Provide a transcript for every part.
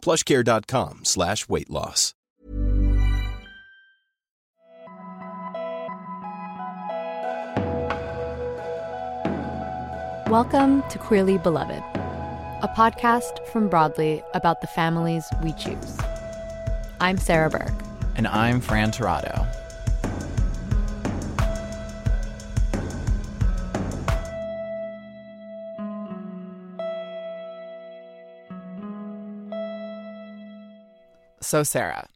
plushcare.com slash weight loss. Welcome to Queerly Beloved, a podcast from Broadly about the families we choose. I'm Sarah Burke. And I'm Fran Tirado. So, Sarah,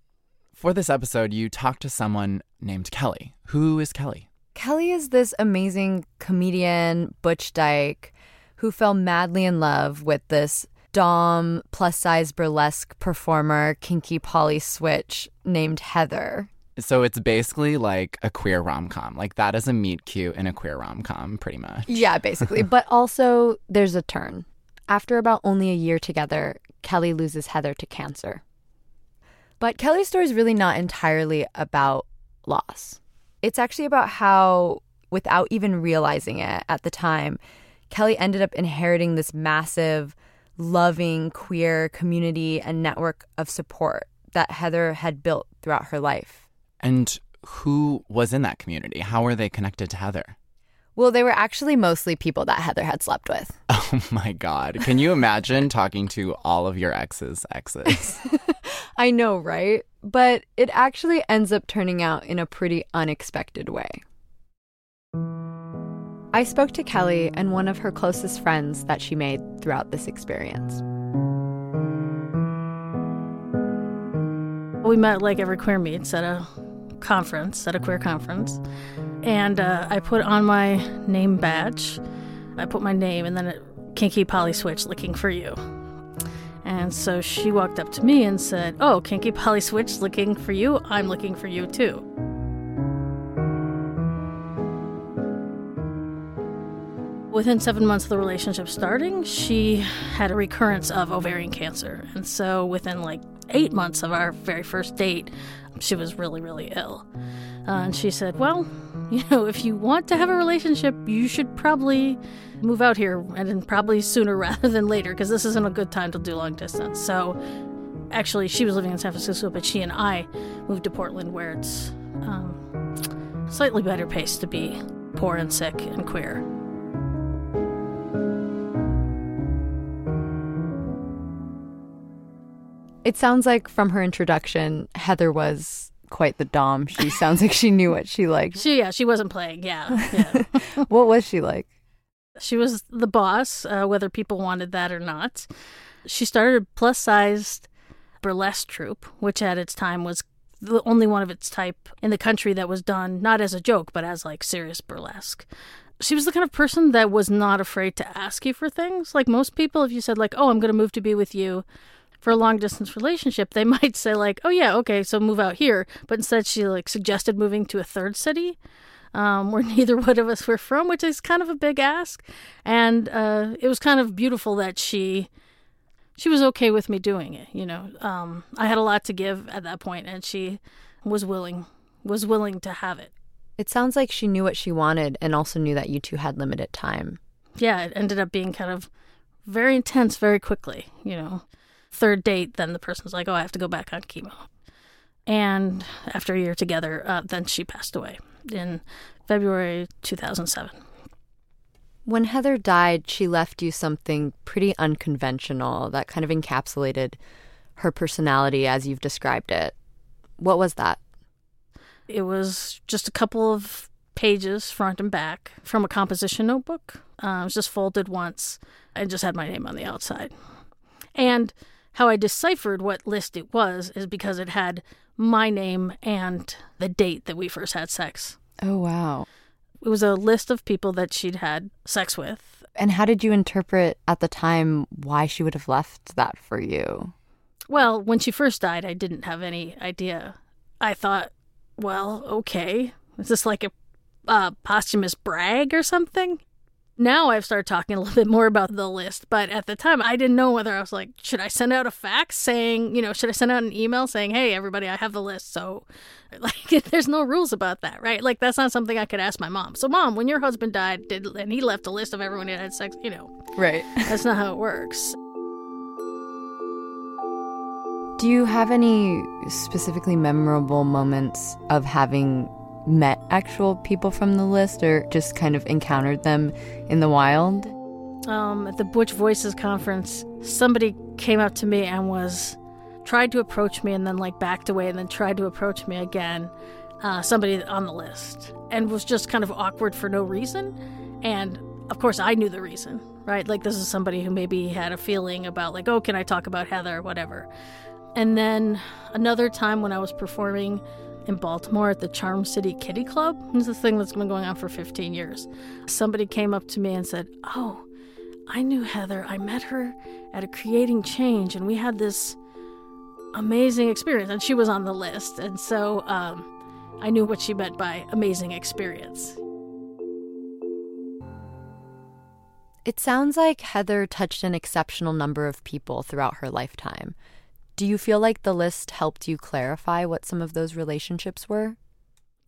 for this episode, you talked to someone named Kelly. Who is Kelly? Kelly is this amazing comedian, Butch Dyke, who fell madly in love with this Dom plus size burlesque performer, Kinky Polly Switch, named Heather. So it's basically like a queer rom com. Like that is a meet cute in a queer rom com, pretty much. Yeah, basically. but also, there's a turn. After about only a year together, Kelly loses Heather to cancer. But Kelly's story is really not entirely about loss. It's actually about how, without even realizing it at the time, Kelly ended up inheriting this massive, loving, queer community and network of support that Heather had built throughout her life. And who was in that community? How were they connected to Heather? Well, they were actually mostly people that Heather had slept with. Oh my God. Can you imagine talking to all of your exes' exes? I know, right? But it actually ends up turning out in a pretty unexpected way. I spoke to Kelly and one of her closest friends that she made throughout this experience. We met like every queer meets at a conference, at a queer conference. And uh, I put on my name badge. I put my name and then Kinky Polly Switch looking for you. And so she walked up to me and said, Oh, Kinky Polly Switch looking for you? I'm looking for you too. Within seven months of the relationship starting, she had a recurrence of ovarian cancer. And so within like eight months of our very first date, she was really, really ill. Uh, and she said, Well, you know, if you want to have a relationship, you should probably move out here and probably sooner rather than later because this isn't a good time to do long distance. So actually, she was living in San Francisco, but she and I moved to Portland where it's um, slightly better pace to be poor and sick and queer. It sounds like from her introduction, Heather was quite the dom. She sounds like she knew what she liked. She yeah, she wasn't playing. Yeah, yeah. what was she like? She was the boss, uh, whether people wanted that or not. She started a plus sized burlesque troupe, which at its time was the only one of its type in the country that was done not as a joke, but as like serious burlesque. She was the kind of person that was not afraid to ask you for things. Like most people, if you said like, "Oh, I'm going to move to be with you," for a long distance relationship, they might say like, "Oh yeah, okay, so move out here," but instead she like suggested moving to a third city. Um, where neither one of us were from, which is kind of a big ask, and uh, it was kind of beautiful that she she was okay with me doing it. You know, um, I had a lot to give at that point, and she was willing was willing to have it. It sounds like she knew what she wanted, and also knew that you two had limited time. Yeah, it ended up being kind of very intense very quickly. You know, third date, then the person's like, "Oh, I have to go back on chemo." And after a year together, uh, then she passed away in February 2007. When Heather died, she left you something pretty unconventional that kind of encapsulated her personality as you've described it. What was that? It was just a couple of pages, front and back, from a composition notebook. Uh, it was just folded once and just had my name on the outside. And how I deciphered what list it was is because it had my name and the date that we first had sex. Oh, wow. It was a list of people that she'd had sex with. And how did you interpret at the time why she would have left that for you? Well, when she first died, I didn't have any idea. I thought, well, okay. Is this like a uh, posthumous brag or something? Now I've started talking a little bit more about the list, but at the time I didn't know whether I was like, should I send out a fax saying, you know, should I send out an email saying, hey, everybody, I have the list. So, like, there's no rules about that, right? Like, that's not something I could ask my mom. So, mom, when your husband died, did and he left a list of everyone who had sex, you know, Right. that's not how it works. Do you have any specifically memorable moments of having met actual people from the list or just kind of encountered them in the wild? um, at the Butch Voices conference, somebody came up to me and was tried to approach me and then like backed away and then tried to approach me again. Uh, somebody on the list and was just kind of awkward for no reason. And of course, I knew the reason, right? Like this is somebody who maybe had a feeling about like, oh, can I talk about Heather or whatever. And then another time when I was performing in Baltimore at the Charm City Kitty Club. Is a thing that's been going on for 15 years. Somebody came up to me and said, Oh, I knew Heather. I met her at a Creating Change, and we had this amazing experience. And she was on the list. And so um, I knew what she meant by amazing experience. It sounds like Heather touched an exceptional number of people throughout her lifetime. Do you feel like the list helped you clarify what some of those relationships were?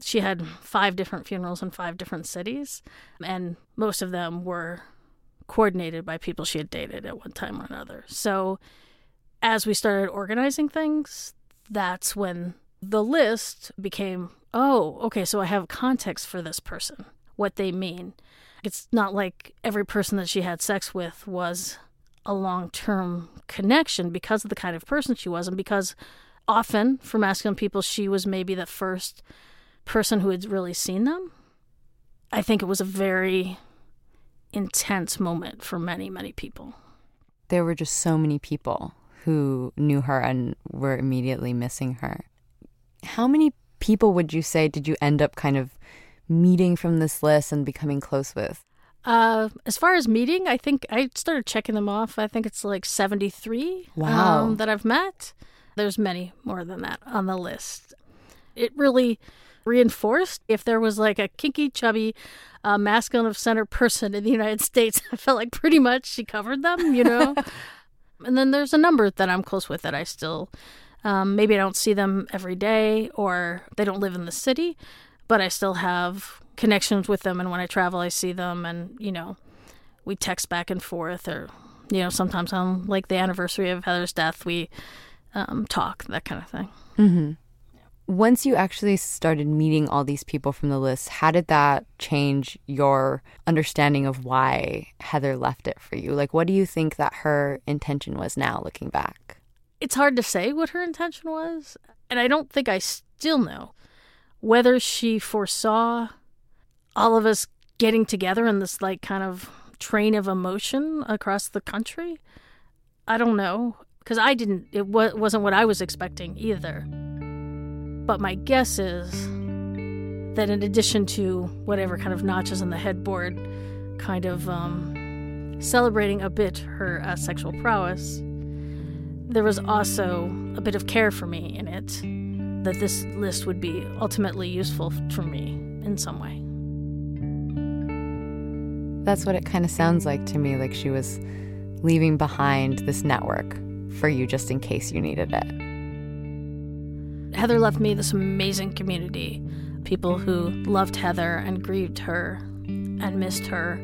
She had five different funerals in five different cities, and most of them were coordinated by people she had dated at one time or another. So as we started organizing things, that's when the list became oh, okay, so I have context for this person, what they mean. It's not like every person that she had sex with was a long term connection because of the kind of person she was, and because often for masculine people, she was maybe the first person who had really seen them. I think it was a very intense moment for many, many people. There were just so many people who knew her and were immediately missing her. How many people would you say did you end up kind of meeting from this list and becoming close with? Uh, as far as meeting, I think I started checking them off. I think it's like 73 Wow. um, that I've met. There's many more than that on the list. It really reinforced if there was like a kinky, chubby, uh, masculine of center person in the United States, I felt like pretty much she covered them, you know? and then there's a number that I'm close with that I still, um, maybe I don't see them every day or they don't live in the city, but I still have connections with them. And when I travel, I see them and, you know, we text back and forth or, you know, sometimes on like the anniversary of Heather's death, we um, talk, that kind of thing. Mm-hmm. Once you actually started meeting all these people from the list, how did that change your understanding of why Heather left it for you? Like, what do you think that her intention was now looking back? It's hard to say what her intention was. And I don't think I still know whether she foresaw all of us getting together in this like kind of train of emotion across the country. I don't know because I didn't. It wa- wasn't what I was expecting either. But my guess is that in addition to whatever kind of notches on the headboard, kind of um, celebrating a bit her uh, sexual prowess, there was also a bit of care for me in it. That this list would be ultimately useful for me in some way. That's what it kind of sounds like to me, like she was leaving behind this network for you just in case you needed it. Heather left me this amazing community. People who loved Heather and grieved her and missed her,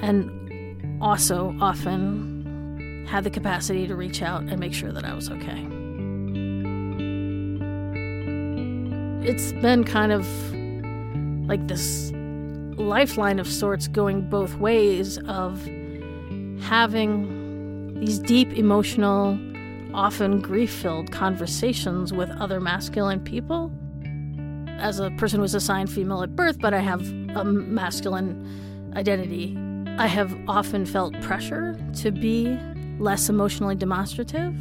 and also often had the capacity to reach out and make sure that I was okay. It's been kind of like this lifeline of sorts going both ways of having these deep emotional often grief filled conversations with other masculine people. As a person who was assigned female at birth, but I have a masculine identity, I have often felt pressure to be less emotionally demonstrative.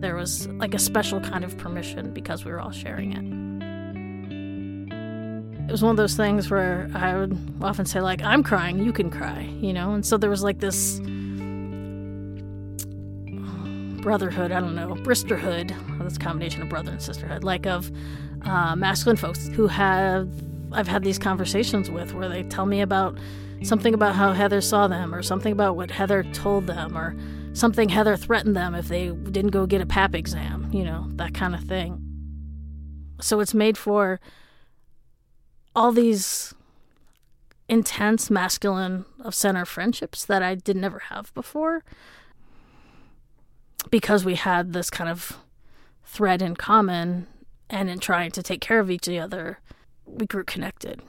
There was like a special kind of permission because we were all sharing it. It was one of those things where I would often say, like, I'm crying, you can cry, you know? And so there was like this brotherhood, I don't know, bristerhood, this combination of brother and sisterhood, like of uh, masculine folks who have, I've had these conversations with where they tell me about something about how Heather saw them or something about what Heather told them or something Heather threatened them if they didn't go get a PAP exam, you know, that kind of thing. So it's made for all these intense masculine of center friendships that I did never have before because we had this kind of thread in common and in trying to take care of each other, we grew connected.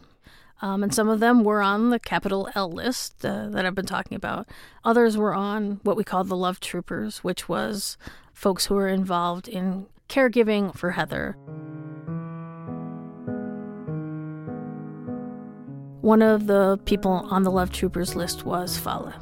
Um, and some of them were on the capital L list uh, that I've been talking about. Others were on what we call the Love Troopers, which was folks who were involved in caregiving for Heather. One of the people on the Love Troopers list was Fala.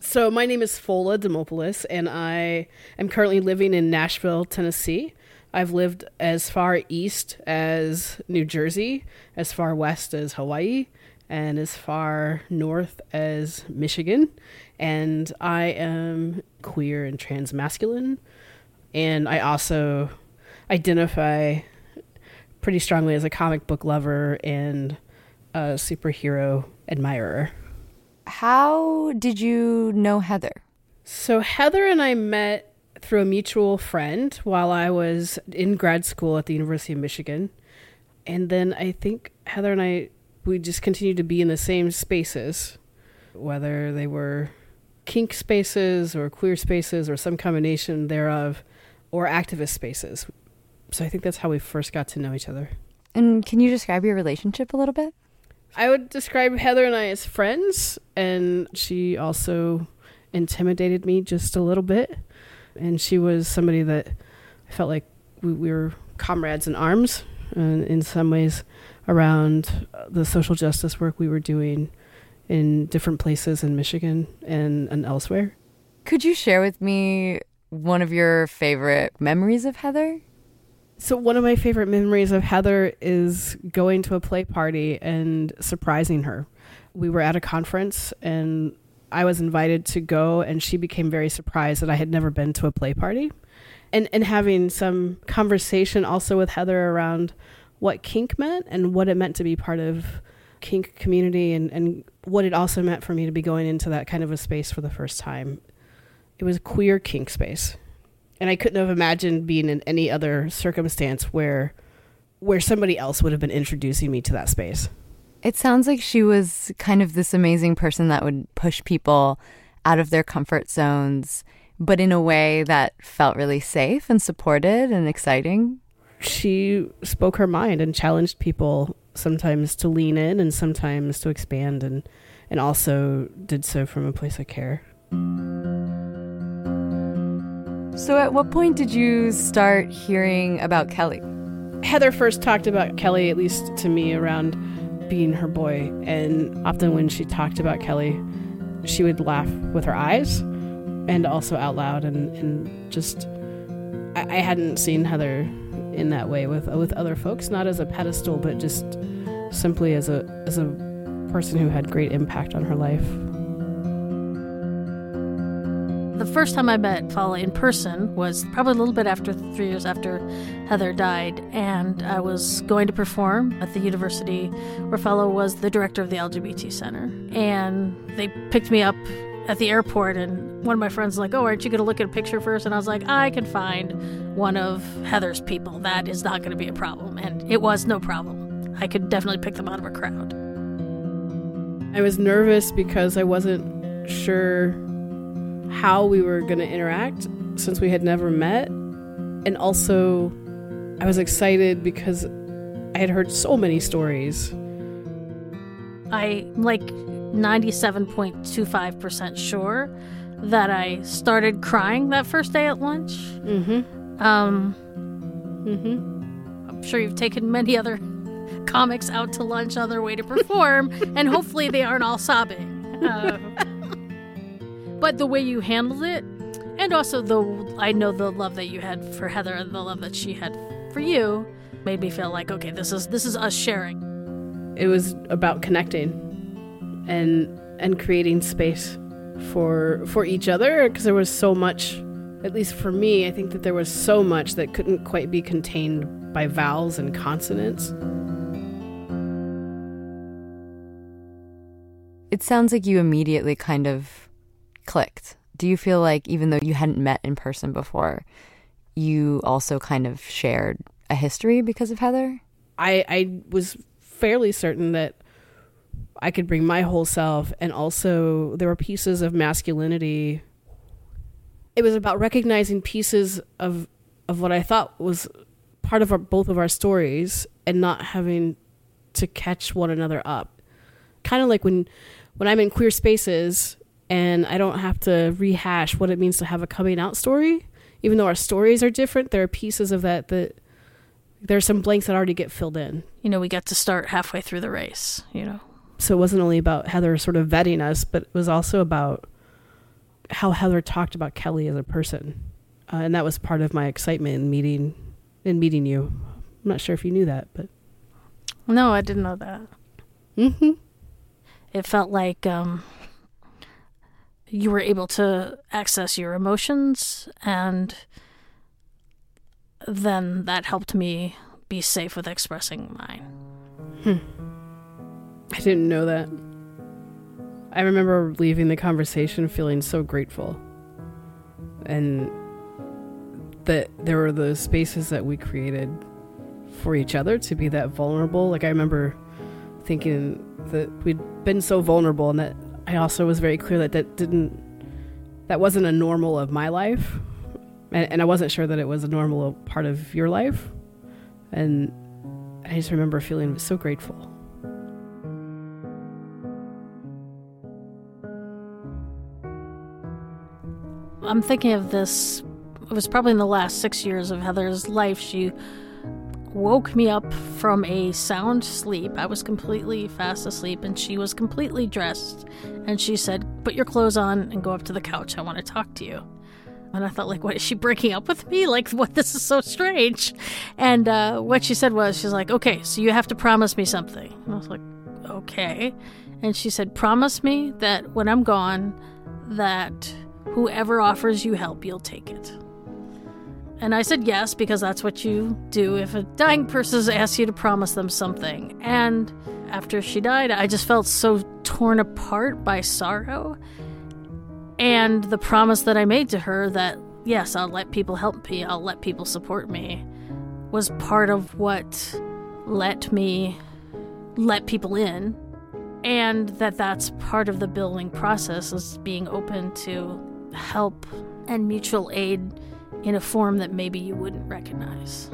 So my name is Fola Demopoulos, and I am currently living in Nashville, Tennessee. I've lived as far east as New Jersey, as far west as Hawaii, and as far north as Michigan. And I am queer and transmasculine. And I also identify pretty strongly as a comic book lover and a superhero admirer. How did you know Heather? So, Heather and I met through a mutual friend while I was in grad school at the University of Michigan. And then I think Heather and I, we just continued to be in the same spaces, whether they were kink spaces or queer spaces or some combination thereof, or activist spaces. So I think that's how we first got to know each other. And can you describe your relationship a little bit? I would describe Heather and I as friends, and she also intimidated me just a little bit and she was somebody that I felt like we, we were comrades in arms, and in some ways, around the social justice work we were doing in different places in Michigan and, and elsewhere. Could you share with me one of your favorite memories of Heather? So, one of my favorite memories of Heather is going to a play party and surprising her. We were at a conference and I was invited to go, and she became very surprised that I had never been to a play party. And, and having some conversation also with Heather around what kink meant and what it meant to be part of kink community and, and what it also meant for me to be going into that kind of a space for the first time. It was a queer kink space. And I couldn't have imagined being in any other circumstance where where somebody else would have been introducing me to that space. It sounds like she was kind of this amazing person that would push people out of their comfort zones, but in a way that felt really safe and supported and exciting. She spoke her mind and challenged people sometimes to lean in and sometimes to expand and and also did so from a place of care. So at what point did you start hearing about Kelly? Heather first talked about Kelly at least to me around being her boy. And often when she talked about Kelly, she would laugh with her eyes and also out loud. And, and just, I, I hadn't seen Heather in that way with with other folks, not as a pedestal, but just simply as a as a person who had great impact on her life. The first time I met Fala in person was probably a little bit after three years after Heather died, and I was going to perform at the university where Fala was the director of the LGBT Center. And they picked me up at the airport, and one of my friends was like, Oh, aren't you going to look at a picture first? And I was like, I can find one of Heather's people. That is not going to be a problem. And it was no problem. I could definitely pick them out of a crowd. I was nervous because I wasn't sure how we were going to interact since we had never met. And also, I was excited because I had heard so many stories. I'm like 97.25% sure that I started crying that first day at lunch. Mm-hmm. Um, Mm-hmm. I'm sure you've taken many other comics out to lunch on their way to perform, and hopefully they aren't all sobbing. Uh, but the way you handled it, and also the I know the love that you had for Heather and the love that she had for you, made me feel like okay, this is this is us sharing. It was about connecting and and creating space for for each other because there was so much at least for me, I think that there was so much that couldn't quite be contained by vowels and consonants. It sounds like you immediately kind of clicked. Do you feel like even though you hadn't met in person before, you also kind of shared a history because of Heather? I I was fairly certain that I could bring my whole self and also there were pieces of masculinity. It was about recognizing pieces of of what I thought was part of our, both of our stories and not having to catch one another up. Kind of like when when I'm in queer spaces and I don't have to rehash what it means to have a coming out story, even though our stories are different, there are pieces of that that there are some blanks that already get filled in. You know, we got to start halfway through the race, you know. So it wasn't only about Heather sort of vetting us, but it was also about how Heather talked about Kelly as a person. Uh, and that was part of my excitement in meeting in meeting you. I'm not sure if you knew that, but No, I didn't know that. hmm It felt like um you were able to access your emotions and then that helped me be safe with expressing mine. Hmm. I didn't know that. I remember leaving the conversation feeling so grateful. And that there were those spaces that we created for each other to be that vulnerable. Like I remember thinking that we'd been so vulnerable and that I also was very clear that that didn't that wasn't a normal of my life. And, and I wasn't sure that it was a normal part of your life. And I just remember feeling so grateful. I'm thinking of this. It was probably in the last six years of Heather's life. She woke me up from a sound sleep. I was completely fast asleep, and she was completely dressed. And she said, Put your clothes on and go up to the couch. I want to talk to you. And I thought, like, what is she breaking up with me? Like, what? This is so strange. And uh, what she said was, she's like, okay, so you have to promise me something. And I was like, okay. And she said, promise me that when I'm gone, that whoever offers you help, you'll take it. And I said yes, because that's what you do if a dying person asks you to promise them something. And after she died, I just felt so torn apart by sorrow. And the promise that I made to her that, yes, I'll let people help me, I'll let people support me, was part of what let me let people in. And that that's part of the building process is being open to help and mutual aid in a form that maybe you wouldn't recognize.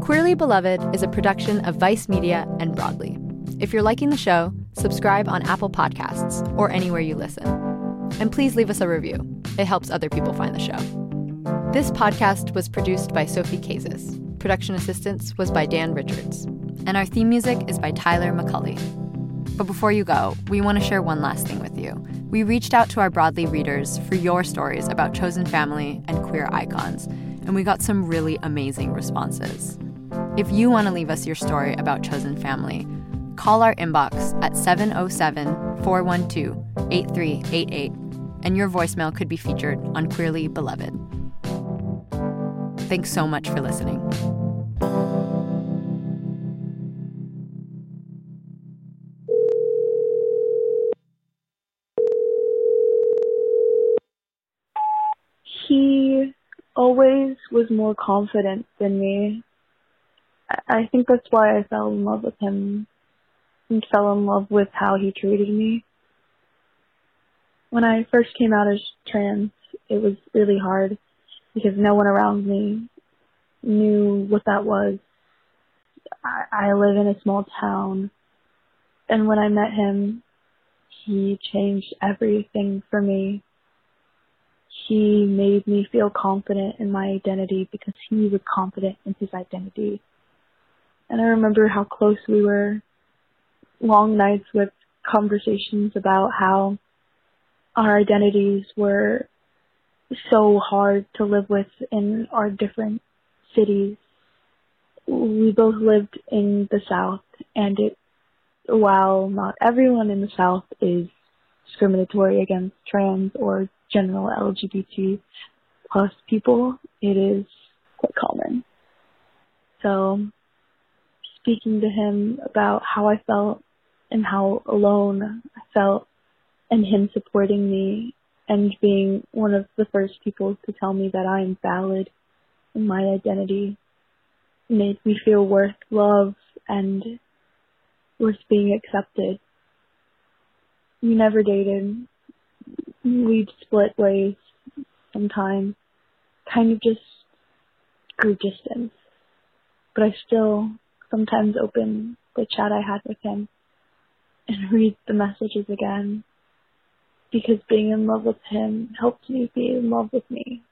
Queerly Beloved is a production of Vice Media and Broadly. If you're liking the show, subscribe on Apple Podcasts or anywhere you listen. And please leave us a review. It helps other people find the show. This podcast was produced by Sophie Kazis. Production assistance was by Dan Richards. And our theme music is by Tyler McCulley. But before you go, we want to share one last thing with you. We reached out to our Broadly readers for your stories about chosen family and queer icons, and we got some really amazing responses. If you want to leave us your story about chosen family, call our inbox at 707 412 8388, and your voicemail could be featured on Queerly Beloved. Thanks so much for listening. he always was more confident than me. I- think that's why I fell in love with him and fell in love with how he treated me. When I first came out as trans, it was really hard because no one around me knew what that was. I, I live in a small town, and when I met him, he changed everything for me he made me feel confident in my identity because he was confident in his identity. And I remember how close we were. Long nights with conversations about how our identities were so hard to live with in our different cities. We both lived in the South, and it, while not everyone in the South is discriminatory against trans or general LGBT plus people, it is quite common. So, speaking to him about how I felt and how alone I felt, and him supporting me and being one of the first people to tell me that I am valid in my identity made me feel worth love and worth being accepted. We never dated. We'd split ways sometime. Kind of just grew distance. But I still sometimes open the chat I had with him and read the messages again because being in love with him helped me be in love with me.